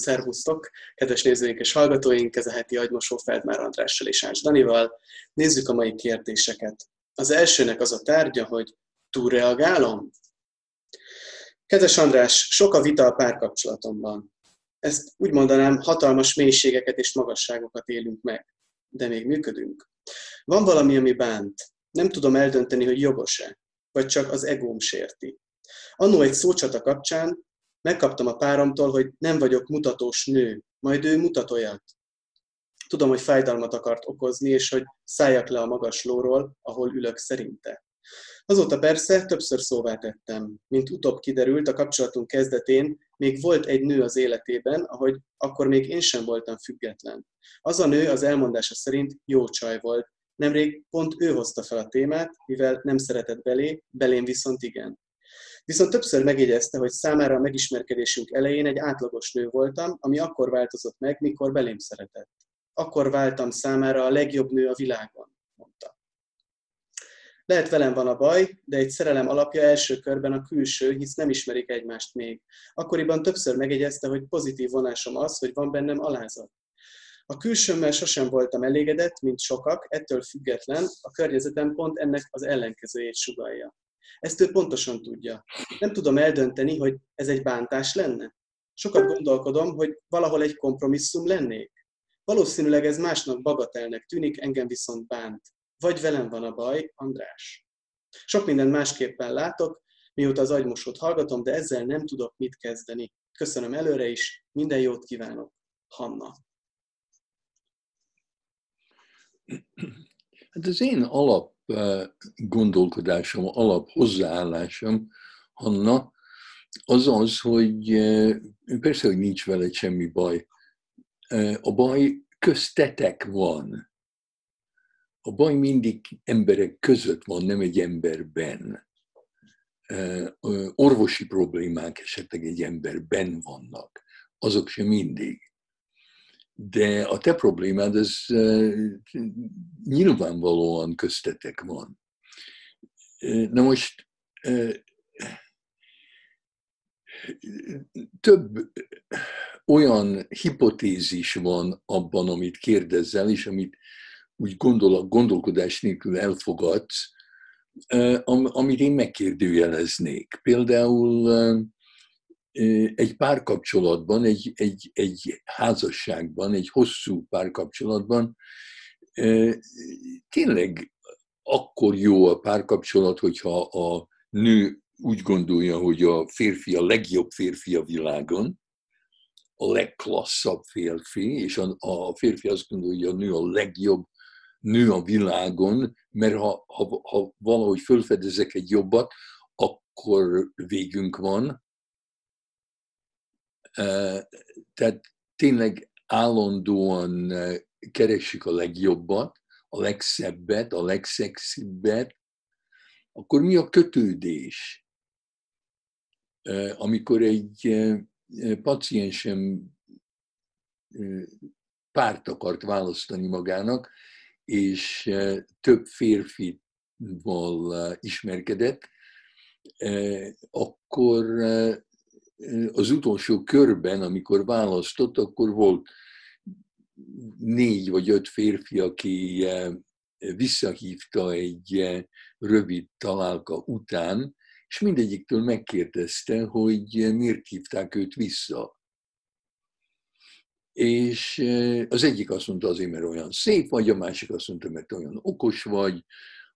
Szervusztok, kedves nézőink és hallgatóink, ez a heti agymosó Feldmár Andrással és Ács Danival. Nézzük a mai kérdéseket. Az elsőnek az a tárgya, hogy túlreagálom? Kedves András, sok a vita a párkapcsolatomban. Ezt úgy mondanám, hatalmas mélységeket és magasságokat élünk meg, de még működünk. Van valami, ami bánt. Nem tudom eldönteni, hogy jogos-e, vagy csak az egóm sérti. Annó egy szócsata kapcsán Megkaptam a páromtól, hogy nem vagyok mutatós nő, majd ő mutat olyat. Tudom, hogy fájdalmat akart okozni, és hogy szálljak le a magas lóról, ahol ülök szerinte. Azóta persze többször szóvá tettem. Mint utóbb kiderült, a kapcsolatunk kezdetén még volt egy nő az életében, ahogy akkor még én sem voltam független. Az a nő az elmondása szerint jó csaj volt. Nemrég pont ő hozta fel a témát, mivel nem szeretett belé, belém viszont igen. Viszont többször megjegyezte, hogy számára a megismerkedésünk elején egy átlagos nő voltam, ami akkor változott meg, mikor belém szeretett. Akkor váltam számára a legjobb nő a világon, mondta. Lehet velem van a baj, de egy szerelem alapja első körben a külső, hisz nem ismerik egymást még. Akkoriban többször megjegyezte, hogy pozitív vonásom az, hogy van bennem alázat. A külsőmmel sosem voltam elégedett, mint sokak, ettől független, a környezetem pont ennek az ellenkezőjét sugalja. Ezt ő pontosan tudja. Nem tudom eldönteni, hogy ez egy bántás lenne. Sokat gondolkodom, hogy valahol egy kompromisszum lennék. Valószínűleg ez másnak bagatelnek tűnik, engem viszont bánt. Vagy velem van a baj, András. Sok mindent másképpen látok, mióta az agymosót hallgatom, de ezzel nem tudok mit kezdeni. Köszönöm előre is, minden jót kívánok. Hanna. Hát az én alap gondolkodásom, alap hozzáállásom, Hanna, az az, hogy persze, hogy nincs vele semmi baj. A baj köztetek van. A baj mindig emberek között van, nem egy emberben. Orvosi problémák esetleg egy emberben vannak. Azok sem mindig. De a te problémád az nyilvánvalóan köztetek van. Na most több olyan hipotézis van abban, amit kérdezel, és amit úgy gondol, gondolkodás nélkül elfogadsz, amit én megkérdőjeleznék. Például egy párkapcsolatban, egy, egy, egy házasságban, egy hosszú párkapcsolatban tényleg akkor jó a párkapcsolat, hogyha a nő úgy gondolja, hogy a férfi a legjobb férfi a világon, a legklasszabb férfi, és a, a férfi azt gondolja, hogy a nő a legjobb nő a világon, mert ha, ha, ha valahogy fölfedezek egy jobbat, akkor végünk van, tehát tényleg állandóan keresik a legjobbat, a legszebbet, a legszexibbet, akkor mi a kötődés? Amikor egy paciensem párt akart választani magának, és több férfival ismerkedett, akkor az utolsó körben, amikor választott, akkor volt négy vagy öt férfi, aki eh, visszahívta egy eh, rövid találka után, és mindegyiktől megkérdezte, hogy eh, miért hívták őt vissza. És az egyik azt mondta azért, mert olyan szép vagy, a másik azt mondta, mert olyan okos vagy,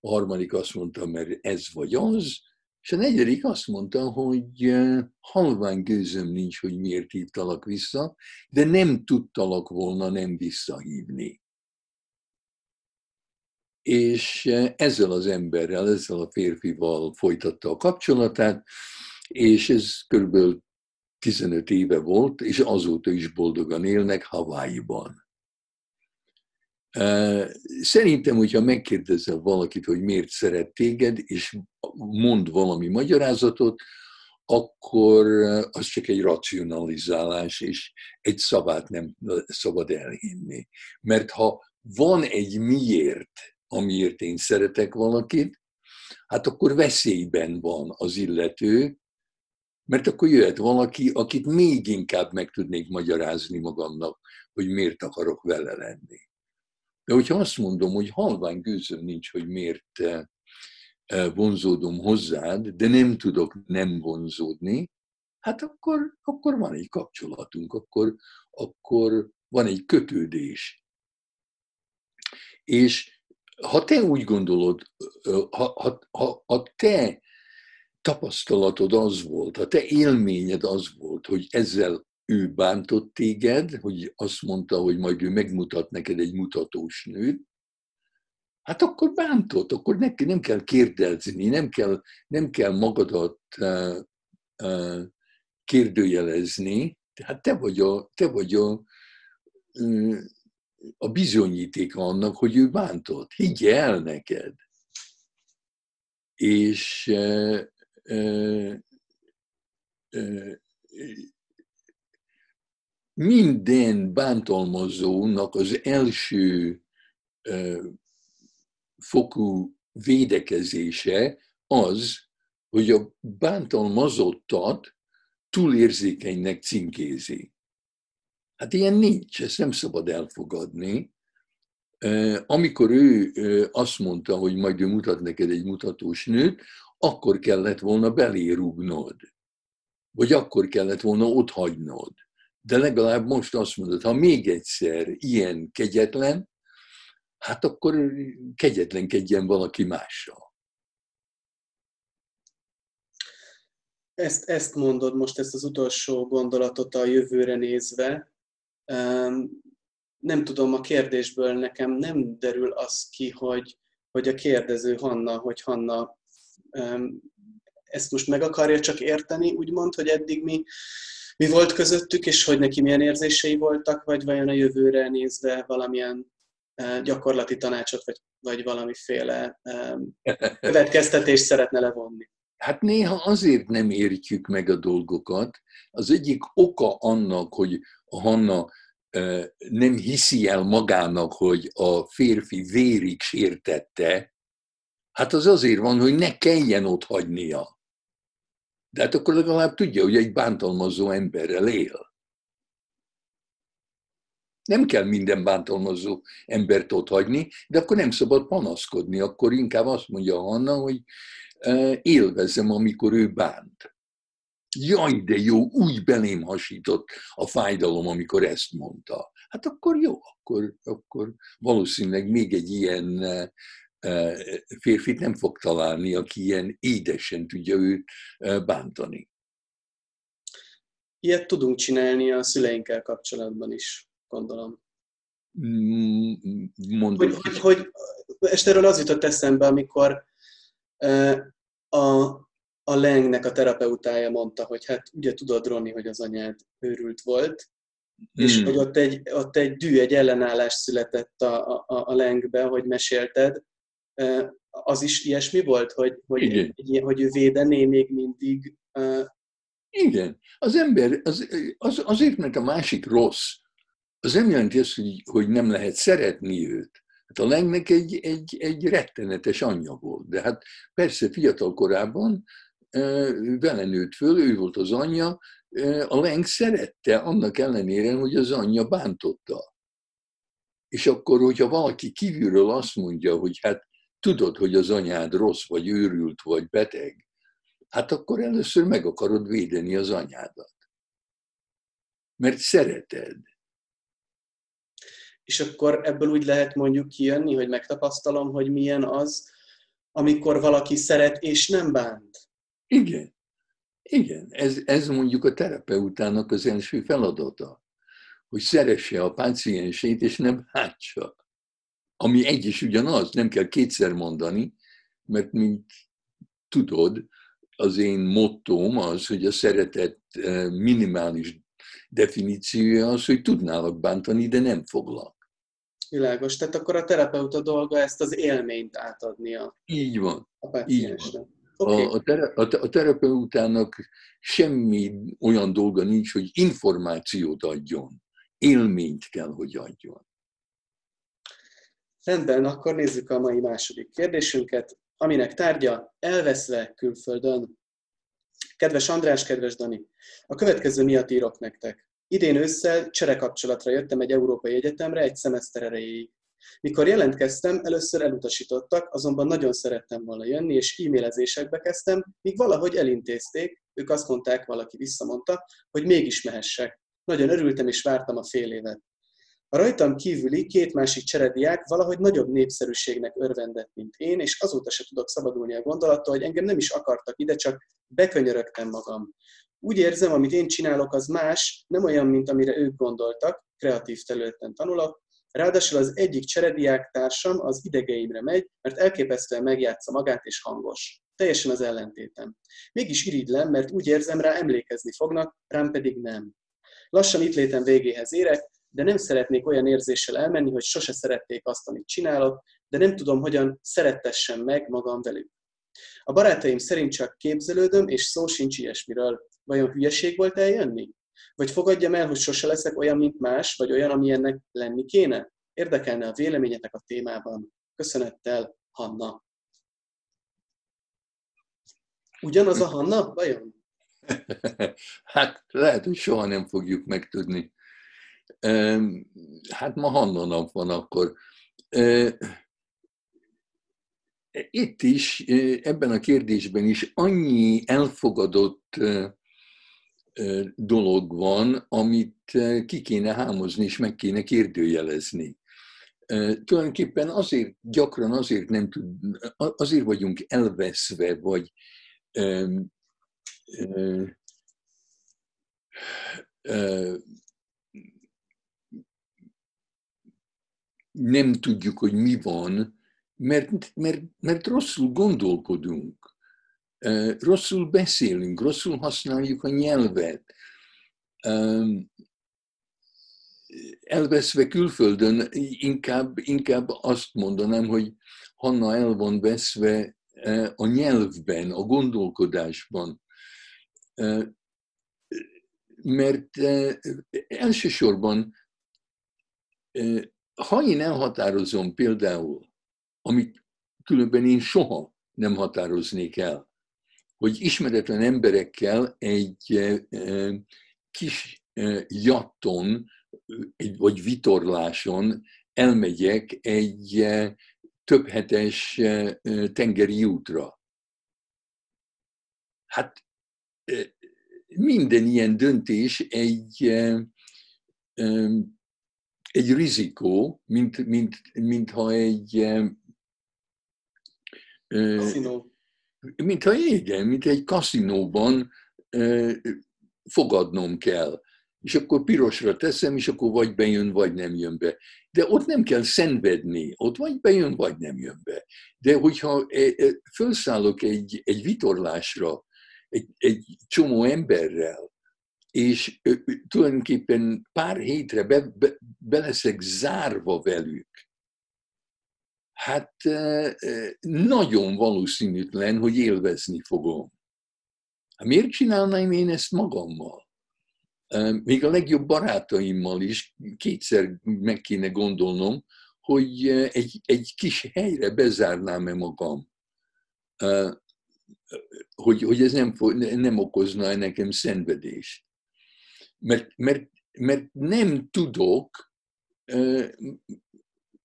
a harmadik azt mondta, mert ez vagy az, és a negyedik azt mondta, hogy halvány gőzöm nincs, hogy miért hívtalak vissza, de nem tudtalak volna nem visszahívni. És ezzel az emberrel, ezzel a férfival folytatta a kapcsolatát, és ez körülbelül 15 éve volt, és azóta is boldogan élnek Hawaii-ban. Szerintem, hogyha megkérdezel valakit, hogy miért szeret téged, és mond valami magyarázatot, akkor az csak egy racionalizálás, és egy szavát nem szabad elhinni. Mert ha van egy miért, amiért én szeretek valakit, hát akkor veszélyben van az illető, Mert akkor jöhet valaki, akit még inkább meg tudnék magyarázni magamnak, hogy miért akarok vele lenni. De hogyha azt mondom, hogy halvány gőzöm nincs, hogy miért eh, eh, vonzódom hozzád, de nem tudok nem vonzódni, hát akkor, akkor van egy kapcsolatunk, akkor, akkor van egy kötődés. És ha te úgy gondolod, ha, ha, ha, ha te tapasztalatod az volt, a te élményed az volt, hogy ezzel ő bántott téged, hogy azt mondta, hogy majd ő megmutat neked egy mutatós nőt, hát akkor bántott, akkor neki nem kell kérdezni, nem kell, nem kell magadat uh, uh, kérdőjelezni, tehát te vagy a, te vagy a, uh, a bizonyítéka annak, hogy ő bántott. Higgye el neked. És minden bántalmazónak az első fokú védekezése az, hogy a bántalmazottat túlérzékenynek címkézi. Hát ilyen nincs, ezt nem szabad elfogadni. Amikor ő azt mondta, hogy majd ő mutat neked egy mutatós nőt, akkor kellett volna belérúgnod. Vagy akkor kellett volna ott hagynod. De legalább most azt mondod, ha még egyszer ilyen kegyetlen, hát akkor kegyetlenkedjen valaki mással. Ezt, ezt mondod most, ezt az utolsó gondolatot a jövőre nézve. Nem tudom, a kérdésből nekem nem derül az ki, hogy, hogy a kérdező Hanna, hogy Hanna ezt most meg akarja csak érteni, úgymond, hogy eddig mi, mi volt közöttük, és hogy neki milyen érzései voltak, vagy vajon a jövőre nézve valamilyen e, gyakorlati tanácsot, vagy, vagy valamiféle következtetést szeretne levonni. Hát néha azért nem értjük meg a dolgokat. Az egyik oka annak, hogy a Hanna e, nem hiszi el magának, hogy a férfi vérig sértette, Hát az azért van, hogy ne kelljen ott hagynia. De hát akkor legalább tudja, hogy egy bántalmazó emberrel él. Nem kell minden bántalmazó embert ott hagyni, de akkor nem szabad panaszkodni. Akkor inkább azt mondja Hanna, hogy élvezem, amikor ő bánt. Jaj, de jó, úgy belém hasított a fájdalom, amikor ezt mondta. Hát akkor jó, akkor, akkor valószínűleg még egy ilyen férfit nem fog találni, aki ilyen édesen tudja őt bántani. Ilyet tudunk csinálni a szüleinkkel kapcsolatban is, gondolom. Mm, mondom. Hogy, hogy, hogy és erről az jutott eszembe, amikor a, a Lengnek a terapeutája mondta, hogy hát ugye tudod, Roni, hogy az anyád őrült volt, hmm. és hogy ott egy, ott egy dű, egy ellenállás született a, a, a Lengbe, hogy mesélted, az is ilyesmi volt, hogy, hogy, egy, hogy ő védené még mindig? Igen. Az ember, az, az, azért, mert a másik rossz, az nem jelenti azt, hogy, hogy nem lehet szeretni őt. Hát a Lengnek egy, egy, egy rettenetes anyja volt, de hát persze fiatal korában vele nőtt föl, ő volt az anyja, a Leng szerette, annak ellenére, hogy az anyja bántotta. És akkor, hogyha valaki kívülről azt mondja, hogy hát tudod, hogy az anyád rossz, vagy őrült, vagy beteg, hát akkor először meg akarod védeni az anyádat. Mert szereted. És akkor ebből úgy lehet mondjuk kijönni, hogy megtapasztalom, hogy milyen az, amikor valaki szeret és nem bánt. Igen. Igen, ez, ez mondjuk a terapeutának az első feladata, hogy szeresse a páciensét, és nem hátsa ami egy is ugyanaz, nem kell kétszer mondani, mert mint tudod, az én mottóm az, hogy a szeretet eh, minimális definíciója az, hogy tudnálak bántani, de nem foglak. Világos. Tehát akkor a terapeuta dolga ezt az élményt átadnia. Így van. A Így van. Okay. A, a, a terapeutának semmi olyan dolga nincs, hogy információt adjon. Élményt kell, hogy adjon. Rendben, akkor nézzük a mai második kérdésünket, aminek tárgya elveszve külföldön. Kedves András, kedves Dani, a következő miatt írok nektek. Idén ősszel cserekapcsolatra jöttem egy európai egyetemre egy szemeszter erejéig. Mikor jelentkeztem, először elutasítottak, azonban nagyon szerettem volna jönni, és e-mailezésekbe kezdtem, míg valahogy elintézték, ők azt mondták, valaki visszamondta, hogy mégis mehessek. Nagyon örültem, és vártam a fél évet. A rajtam kívüli két másik cserediák valahogy nagyobb népszerűségnek örvendett, mint én, és azóta se tudok szabadulni a gondolattól, hogy engem nem is akartak ide, csak bekönyörögtem magam. Úgy érzem, amit én csinálok, az más, nem olyan, mint amire ők gondoltak, kreatív területen tanulok, Ráadásul az egyik cserediák társam az idegeimre megy, mert elképesztően megjátsza magát és hangos. Teljesen az ellentétem. Mégis irigylem, mert úgy érzem rá emlékezni fognak, rám pedig nem. Lassan itt létem végéhez érek, de nem szeretnék olyan érzéssel elmenni, hogy sose szerették azt, amit csinálok, de nem tudom, hogyan szerettessem meg magam velük. A barátaim szerint csak képzelődöm, és szó sincs ilyesmiről. Vajon hülyeség volt eljönni? Vagy fogadjam el, hogy sose leszek olyan, mint más, vagy olyan, amilyennek lenni kéne? Érdekelne a véleményetek a témában. Köszönettel, Hanna. Ugyanaz a Hanna, vajon? Hát lehet, hogy soha nem fogjuk megtudni. Hát ma Hanna van akkor. Itt is, ebben a kérdésben is annyi elfogadott dolog van, amit ki kéne hámozni és meg kéne kérdőjelezni. Tulajdonképpen azért, gyakran azért nem tud, azért vagyunk elveszve, vagy nem tudjuk, hogy mi van, mert, mert, mert rosszul gondolkodunk rosszul beszélünk, rosszul használjuk a nyelvet. Elveszve külföldön, inkább, inkább azt mondanám, hogy Hanna el van veszve a nyelvben, a gondolkodásban. Mert elsősorban, ha én elhatározom például, amit különben én soha nem határoznék el, hogy ismeretlen emberekkel egy kis jatton, vagy vitorláson elmegyek egy több hetes tengeri útra. Hát minden ilyen döntés egy, egy rizikó, mint, mint, mintha egy Kaszinó mintha igen, mint egy kaszinóban fogadnom kell. És akkor pirosra teszem, és akkor vagy bejön, vagy nem jön be. De ott nem kell szenvedni, ott vagy bejön, vagy nem jön be. De hogyha felszállok egy, egy vitorlásra, egy, egy csomó emberrel, és tulajdonképpen pár hétre be, be, be leszek zárva velük, hát nagyon valószínűtlen, hogy élvezni fogom. Hát miért csinálnám én ezt magammal? Még a legjobb barátaimmal is kétszer meg kéne gondolnom, hogy egy, egy kis helyre bezárnám-e magam, hogy, hogy ez nem, nem okozna nekem szenvedést. Mert, mert, mert nem tudok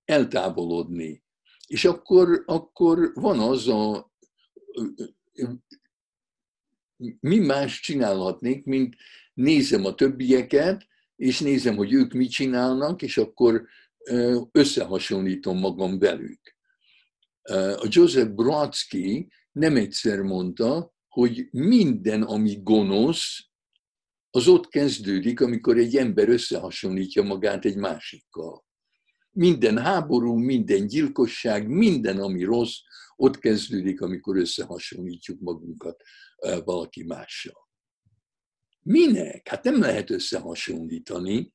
eltávolodni és akkor, akkor van az a, mi más csinálhatnék, mint nézem a többieket, és nézem, hogy ők mit csinálnak, és akkor összehasonlítom magam velük. A Joseph Brodsky nem egyszer mondta, hogy minden, ami gonosz, az ott kezdődik, amikor egy ember összehasonlítja magát egy másikkal. Minden háború, minden gyilkosság, minden, ami rossz, ott kezdődik, amikor összehasonlítjuk magunkat valaki mással. Minek? Hát nem lehet összehasonlítani.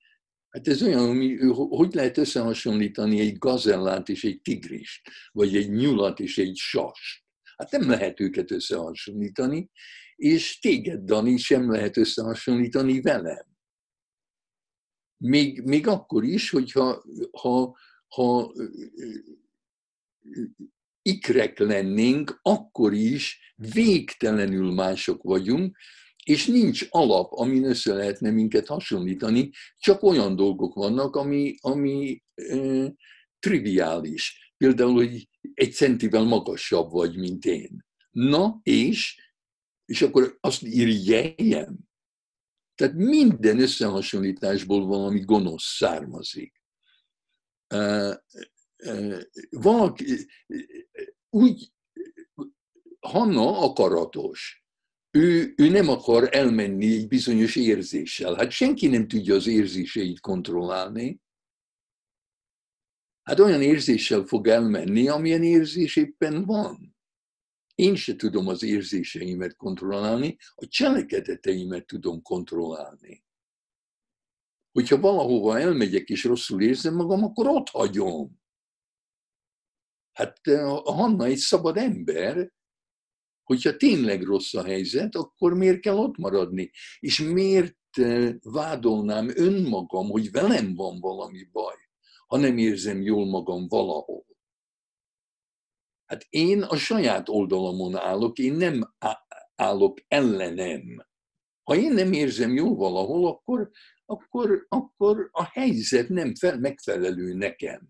Hát ez olyan, ami, hogy lehet összehasonlítani egy gazellát és egy tigrist, vagy egy nyulat és egy sas. Hát nem lehet őket összehasonlítani, és téged, Dani, sem lehet összehasonlítani velem. Még, még akkor is, hogyha ha, ha ikrek lennénk, akkor is végtelenül mások vagyunk, és nincs alap, amin össze lehetne minket hasonlítani, csak olyan dolgok vannak, ami, ami e, triviális. Például, hogy egy centivel magasabb vagy, mint én. Na, és? És akkor azt irigyeljem? Tehát minden összehasonlításból valami gonosz származik. Valaki, úgy, Hanna akaratos. Ő, ő nem akar elmenni egy bizonyos érzéssel. Hát senki nem tudja az érzéseit kontrollálni. Hát olyan érzéssel fog elmenni, amilyen érzés éppen van. Én se tudom az érzéseimet kontrollálni, a cselekedeteimet tudom kontrollálni. Hogyha valahova elmegyek és rosszul érzem magam, akkor ott hagyom. Hát a Hanna egy szabad ember, hogyha tényleg rossz a helyzet, akkor miért kell ott maradni? És miért vádolnám önmagam, hogy velem van valami baj, ha nem érzem jól magam valahol? Hát én a saját oldalamon állok, én nem állok ellenem. Ha én nem érzem jól valahol, akkor, akkor, akkor a helyzet nem fel, megfelelő nekem.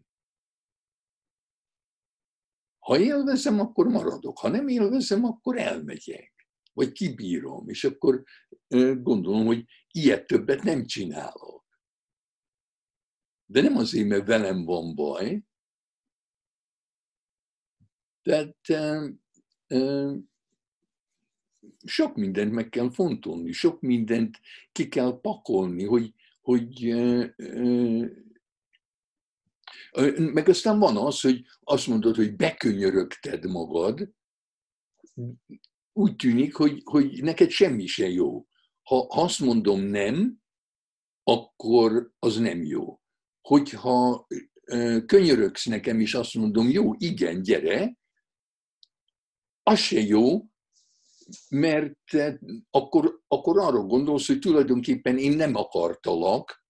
Ha élvezem, akkor maradok. Ha nem élvezem, akkor elmegyek. Vagy kibírom. És akkor gondolom, hogy ilyet többet nem csinálok. De nem azért, mert velem van baj, tehát sok mindent meg kell fontolni, sok mindent ki kell pakolni, hogy, hogy meg aztán van az, hogy azt mondod, hogy bekönyörögted magad, úgy tűnik, hogy, hogy neked semmi se jó. Ha azt mondom nem, akkor az nem jó. Hogyha könyörögsz nekem, és azt mondom, jó, igen, gyere, az se jó, mert akkor, akkor arra gondolsz, hogy tulajdonképpen én nem akartalak,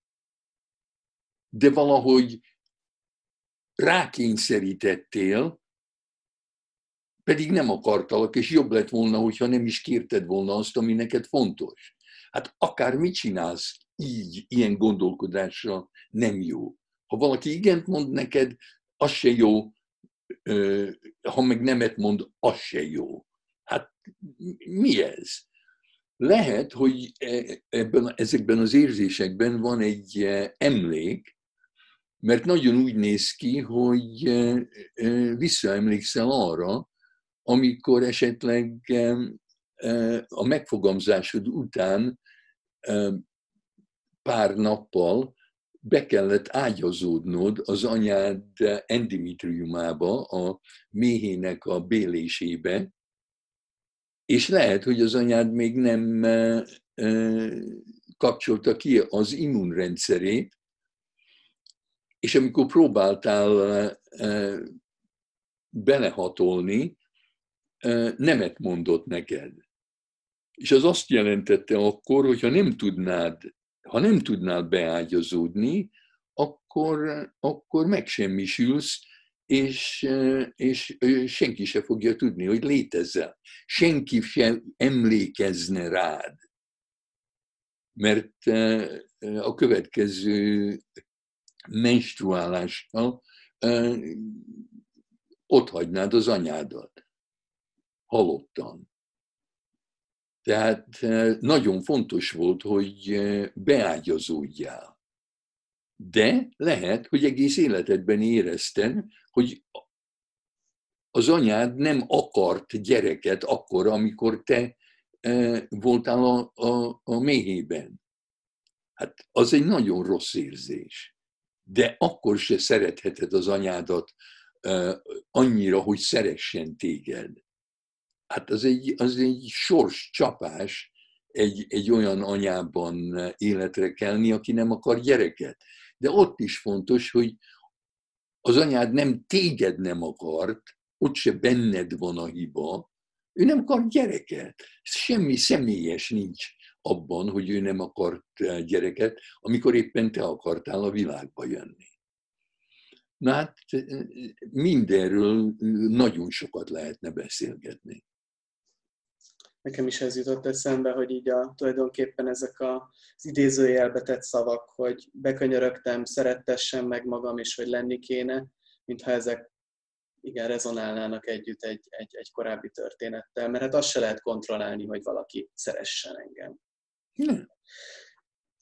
de valahogy rákényszerítettél, pedig nem akartalak, és jobb lett volna, hogyha nem is kérted volna azt, ami neked fontos. Hát akár mit csinálsz így, ilyen gondolkodással nem jó. Ha valaki igent mond neked, az se jó, ha meg nemet mond, az se jó. Hát mi ez? Lehet, hogy e, ebben, ezekben az érzésekben van egy e, emlék, mert nagyon úgy néz ki, hogy e, visszaemlékszel arra, amikor esetleg a megfogamzásod után pár nappal be kellett ágyazódnod az anyád endimitriumába, a méhének a bélésébe, és lehet, hogy az anyád még nem kapcsolta ki az immunrendszerét, és amikor próbáltál belehatolni, nemet mondott neked. És az azt jelentette akkor, hogyha nem tudnád ha nem tudnál beágyazódni, akkor, akkor megsemmisülsz, és, és senki se fogja tudni, hogy létezzel. Senki sem emlékezne rád. Mert a következő menstruálással ott hagynád az anyádat. Halottan. Tehát eh, nagyon fontos volt, hogy beágyazódjál. De lehet, hogy egész életedben érezted, hogy az anyád nem akart gyereket akkor, amikor te voltál a, a, a méhében. Hát az egy nagyon rossz érzés. De akkor se szeretheted az anyádat annyira, hogy szeressen téged hát az egy, az egy sors csapás egy, egy olyan anyában életre kelni, aki nem akar gyereket. De ott is fontos, hogy az anyád nem téged nem akart, ott se benned van a hiba, ő nem akar gyereket. Semmi személyes nincs abban, hogy ő nem akart gyereket, amikor éppen te akartál a világba jönni. Na hát mindenről nagyon sokat lehetne beszélgetni. Nekem is ez jutott eszembe, hogy így a, tulajdonképpen ezek a, az idézőjelbe tett szavak, hogy bekönyörögtem, szerettessen meg magam, és hogy lenni kéne, mintha ezek igen, rezonálnának együtt egy, egy, egy korábbi történettel, mert hát azt se lehet kontrollálni, hogy valaki szeressen engem. Nem.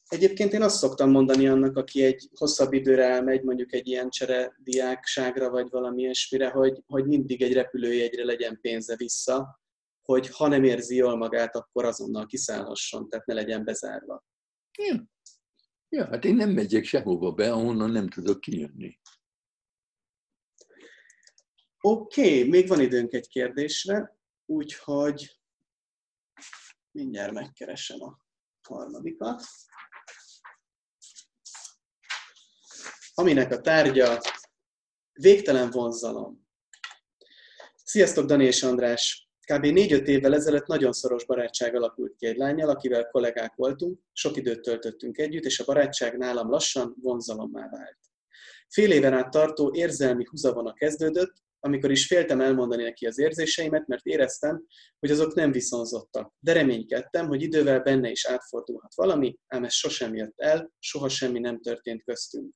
Egyébként én azt szoktam mondani annak, aki egy hosszabb időre elmegy, mondjuk egy ilyen csere diákságra, vagy valami ilyesmire, hogy, hogy mindig egy repülőjegyre legyen pénze vissza, hogy ha nem érzi jól magát, akkor azonnal kiszállhasson, tehát ne legyen bezárva. Ja. ja, hát én nem megyek sehova be, ahonnan nem tudok kijönni. Oké, okay, még van időnk egy kérdésre, úgyhogy mindjárt megkeresem a harmadikat. Aminek a tárgya végtelen vonzalom. Sziasztok, Dani és András! Kb. 4-5 évvel ezelőtt nagyon szoros barátság alakult ki egy lányjal, akivel kollégák voltunk, sok időt töltöttünk együtt, és a barátság nálam lassan vonzalommá vált. Fél éven át tartó érzelmi húzavona kezdődött, amikor is féltem elmondani neki az érzéseimet, mert éreztem, hogy azok nem viszonzottak. De reménykedtem, hogy idővel benne is átfordulhat valami, ám ez sosem jött el, soha semmi nem történt köztünk.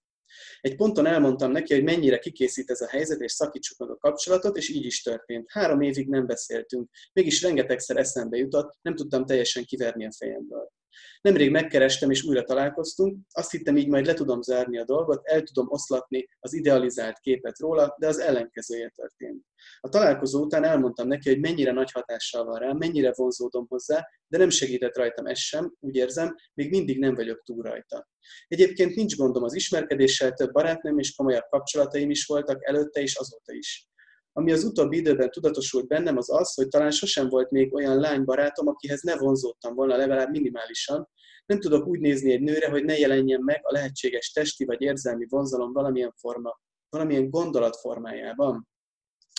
Egy ponton elmondtam neki, hogy mennyire kikészít ez a helyzet, és szakítsuk meg a kapcsolatot, és így is történt. Három évig nem beszéltünk, mégis rengetegszer eszembe jutott, nem tudtam teljesen kiverni a fejemből. Nemrég megkerestem és újra találkoztunk, azt hittem így majd le tudom zárni a dolgot, el tudom oszlatni az idealizált képet róla, de az ellenkezője történt. A találkozó után elmondtam neki, hogy mennyire nagy hatással van rám, mennyire vonzódom hozzá, de nem segített rajtam ez sem, úgy érzem, még mindig nem vagyok túl rajta. Egyébként nincs gondom az ismerkedéssel, több barátnőm és komolyabb kapcsolataim is voltak előtte és azóta is. Ami az utóbbi időben tudatosult bennem, az az, hogy talán sosem volt még olyan lánybarátom, akihez ne vonzódtam volna legalább minimálisan. Nem tudok úgy nézni egy nőre, hogy ne jelenjen meg a lehetséges testi vagy érzelmi vonzalom valamilyen forma, valamilyen gondolat formájában.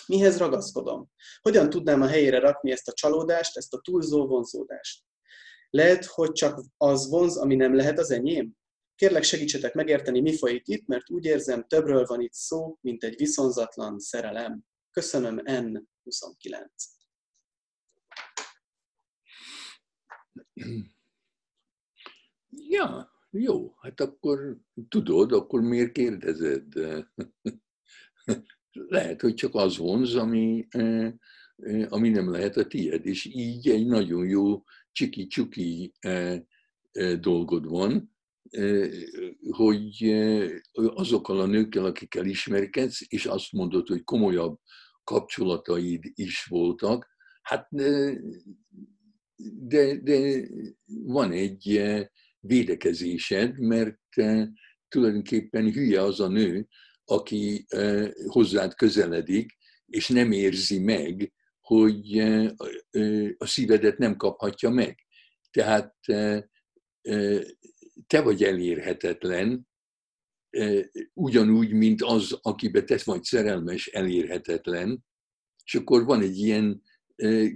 Mihez ragaszkodom? Hogyan tudnám a helyére rakni ezt a csalódást, ezt a túlzó vonzódást? Lehet, hogy csak az vonz, ami nem lehet az enyém? Kérlek segítsetek megérteni, mi folyik itt, mert úgy érzem, többről van itt szó, mint egy viszonzatlan szerelem. Köszönöm, N29. Ja, jó, hát akkor tudod, akkor miért kérdezed? Lehet, hogy csak az vonz, ami, ami nem lehet a tied, és így egy nagyon jó csiki-csuki eh, dolgod van, hogy azokkal a nőkkel, akikkel ismerkedsz, és azt mondod, hogy komolyabb kapcsolataid is voltak, hát de, de van egy védekezésed, mert tulajdonképpen hülye az a nő, aki hozzád közeledik, és nem érzi meg, hogy a szívedet nem kaphatja meg. Tehát te vagy elérhetetlen, ugyanúgy, mint az, akibe te vagy szerelmes, elérhetetlen, és akkor van egy ilyen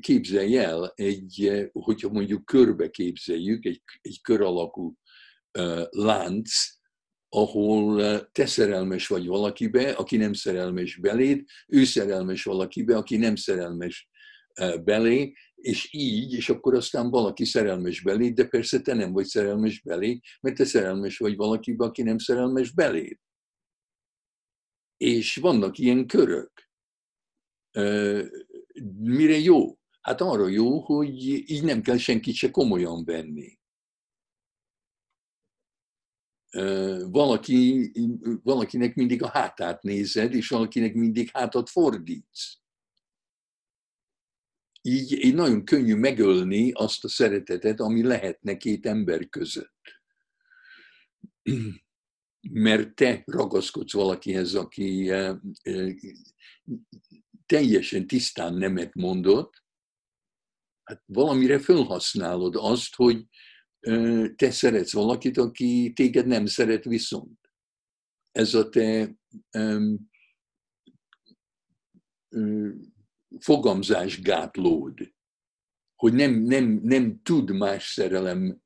képzelj el, egy, hogyha mondjuk körbe képzeljük, egy, egy kör alakú lánc, ahol te szerelmes vagy valakibe, aki nem szerelmes beléd, ő szerelmes valakibe, aki nem szerelmes belé, és így, és akkor aztán valaki szerelmes belé, de persze te nem vagy szerelmes belé, mert te szerelmes vagy valakibe, aki nem szerelmes belé. És vannak ilyen körök. Mire jó? Hát arra jó, hogy így nem kell senkit se komolyan venni. Valaki, valakinek mindig a hátát nézed, és valakinek mindig hátat fordítsz így, így nagyon könnyű megölni azt a szeretetet, ami lehetne két ember között. Mert te ragaszkodsz valakihez, aki eh, eh, teljesen tisztán nemet mondott, hát valamire felhasználod azt, hogy eh, te szeretsz valakit, aki téged nem szeret viszont. Ez a te fogamzásgátlód, hogy nem, nem, nem tud más szerelem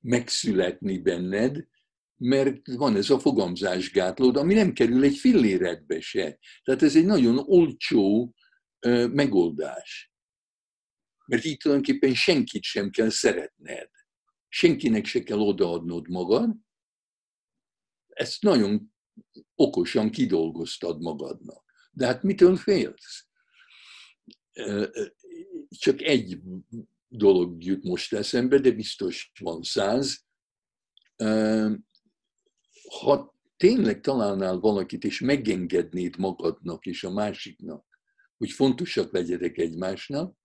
megszületni benned, mert van ez a fogamzásgátlód, ami nem kerül egy filléredbe se. Tehát ez egy nagyon olcsó megoldás. Mert így tulajdonképpen senkit sem kell szeretned. Senkinek se kell odaadnod magad. Ezt nagyon okosan kidolgoztad magadnak. De hát mitől félsz? Csak egy dolog jut most eszembe, de biztos van száz. Ha tényleg találnál valakit, és megengednéd magadnak és a másiknak, hogy fontosak legyetek egymásnak,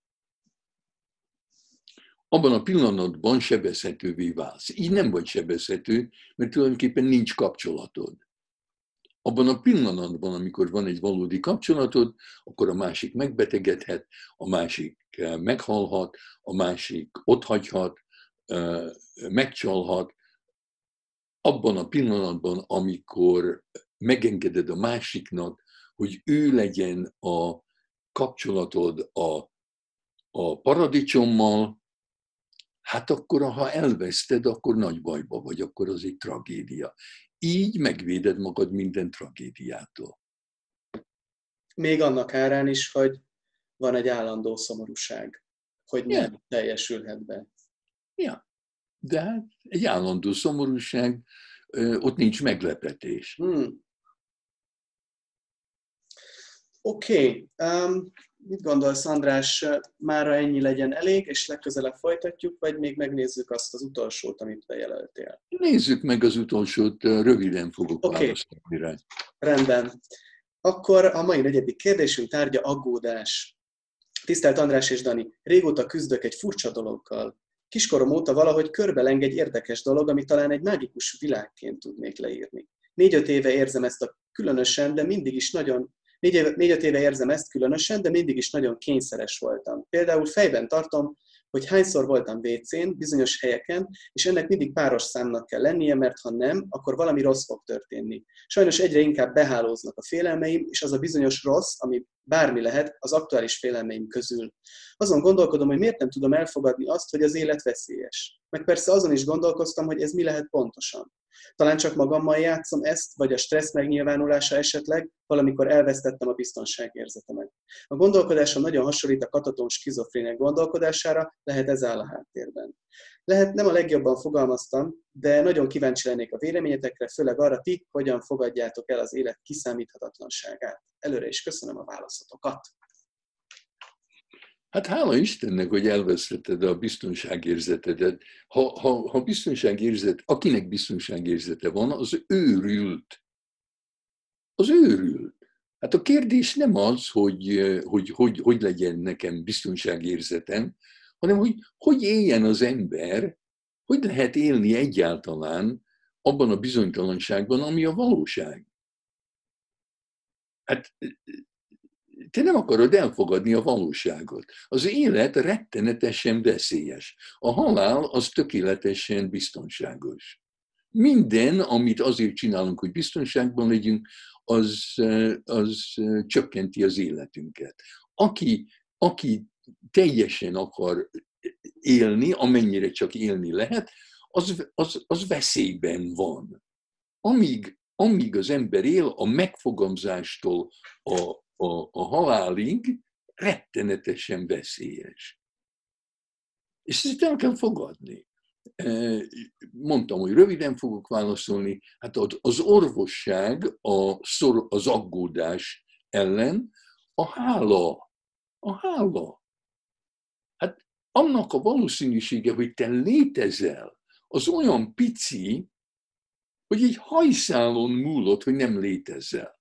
abban a pillanatban sebezhetővé válsz. Így nem vagy sebezhető, mert tulajdonképpen nincs kapcsolatod. Abban a pillanatban, amikor van egy valódi kapcsolatod, akkor a másik megbetegedhet, a másik eh, meghalhat, a másik otthagyhat, eh, megcsalhat. Abban a pillanatban, amikor megengeded a másiknak, hogy ő legyen a kapcsolatod a, a paradicsommal, hát akkor, ha elveszted, akkor nagy bajba vagy, akkor az egy tragédia. Így megvéded magad minden tragédiától. Még annak árán is, hogy van egy állandó szomorúság, hogy nem ja. teljesülhet be. Ja, de hát egy állandó szomorúság, ott nincs meglepetés. Hmm. Oké, okay. um, mit gondolsz András, mára ennyi legyen elég, és legközelebb folytatjuk, vagy még megnézzük azt az utolsót, amit bejelöltél? Nézzük meg az utolsót, röviden fogok okay. válaszolni rá. Rendben. Akkor a mai negyedik kérdésünk tárgya aggódás. Tisztelt András és Dani, régóta küzdök egy furcsa dologgal. Kiskorom óta valahogy körbeleng egy érdekes dolog, ami talán egy mágikus világként tudnék leírni. Négy-öt éve érzem ezt a különösen, de mindig is nagyon négy éve érzem ezt különösen, de mindig is nagyon kényszeres voltam. Például fejben tartom, hogy hányszor voltam WC-n, bizonyos helyeken, és ennek mindig páros számnak kell lennie, mert ha nem, akkor valami rossz fog történni. Sajnos egyre inkább behálóznak a félelmeim, és az a bizonyos rossz, ami bármi lehet, az aktuális félelmeim közül. Azon gondolkodom, hogy miért nem tudom elfogadni azt, hogy az élet veszélyes. Meg persze azon is gondolkoztam, hogy ez mi lehet pontosan. Talán csak magammal játszom ezt, vagy a stressz megnyilvánulása esetleg, valamikor elvesztettem a biztonságérzetemet. A gondolkodásom nagyon hasonlít a kataton skizofrének gondolkodására, lehet ez áll a háttérben. Lehet nem a legjobban fogalmaztam, de nagyon kíváncsi lennék a véleményetekre, főleg arra ti, hogyan fogadjátok el az élet kiszámíthatatlanságát. Előre is köszönöm a válaszotokat. Hát hála Istennek, hogy elvesztetted a biztonságérzetedet. Ha, ha, ha biztonságérzet, akinek biztonságérzete van, az őrült. Az őrült. Hát a kérdés nem az, hogy hogy, hogy, hogy legyen nekem biztonságérzetem, hanem hogy hogy éljen az ember, hogy lehet élni egyáltalán abban a bizonytalanságban, ami a valóság. Hát te nem akarod elfogadni a valóságot. Az élet rettenetesen veszélyes. A halál az tökéletesen biztonságos. Minden, amit azért csinálunk, hogy biztonságban legyünk, az, az csökkenti az életünket. Aki, aki teljesen akar élni, amennyire csak élni lehet, az, az, az veszélyben van. Amíg, amíg az ember él, a megfogamzástól a, a, a halálig rettenetesen veszélyes. És ezt el kell fogadni. E, mondtam, hogy röviden fogok válaszolni. Hát az orvosság az aggódás ellen a hála. A hála. Annak a valószínűsége, hogy te létezel, az olyan pici, hogy egy hajszálon múlott, hogy nem létezel.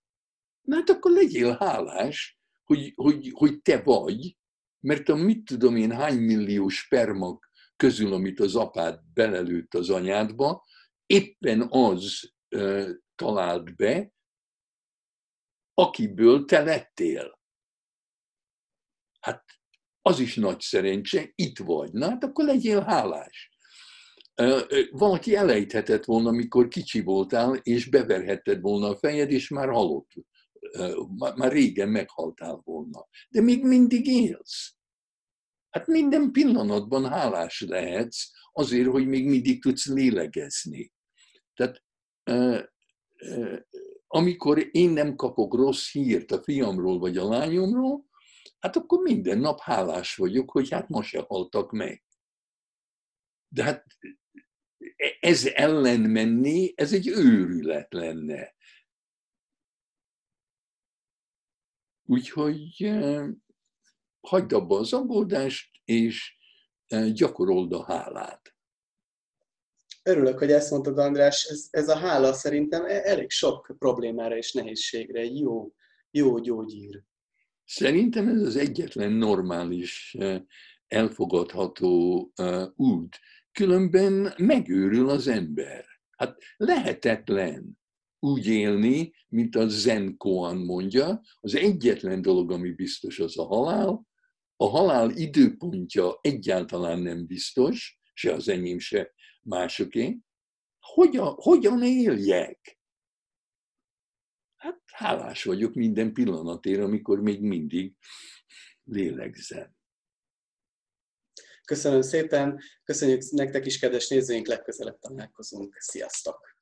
Na hát akkor legyél hálás, hogy, hogy, hogy te vagy, mert a mit tudom én hány millió spermak közül, amit az apád belelőtt az anyádba, éppen az ö, talált be, akiből te lettél. Hát az is nagy szerencse, itt vagy. Na hát akkor legyél hálás. Valaki elejthetett volna, amikor kicsi voltál, és beverhetted volna a fejed, és már halott már régen meghaltál volna. De még mindig élsz. Hát minden pillanatban hálás lehetsz azért, hogy még mindig tudsz lélegezni. Tehát amikor én nem kapok rossz hírt a fiamról vagy a lányomról, hát akkor minden nap hálás vagyok, hogy hát ma se haltak meg. De hát ez ellen menni, ez egy őrület lenne. Úgyhogy hagyd abba az aggódást, és gyakorold a hálát. Örülök, hogy ezt mondtad, András. Ez, ez a hála szerintem e- elég sok problémára és nehézségre jó, jó gyógyír. Szerintem ez az egyetlen normális, elfogadható út. Különben megőrül az ember. Hát lehetetlen úgy élni, mint a Zen Koan mondja. Az egyetlen dolog, ami biztos, az a halál. A halál időpontja egyáltalán nem biztos, se az enyém, se másoké. Hogyan, hogyan éljek? Hát hálás vagyok minden pillanatért, amikor még mindig lélegzem. Köszönöm szépen, köszönjük nektek is, kedves nézőink, legközelebb találkozunk. Sziasztok!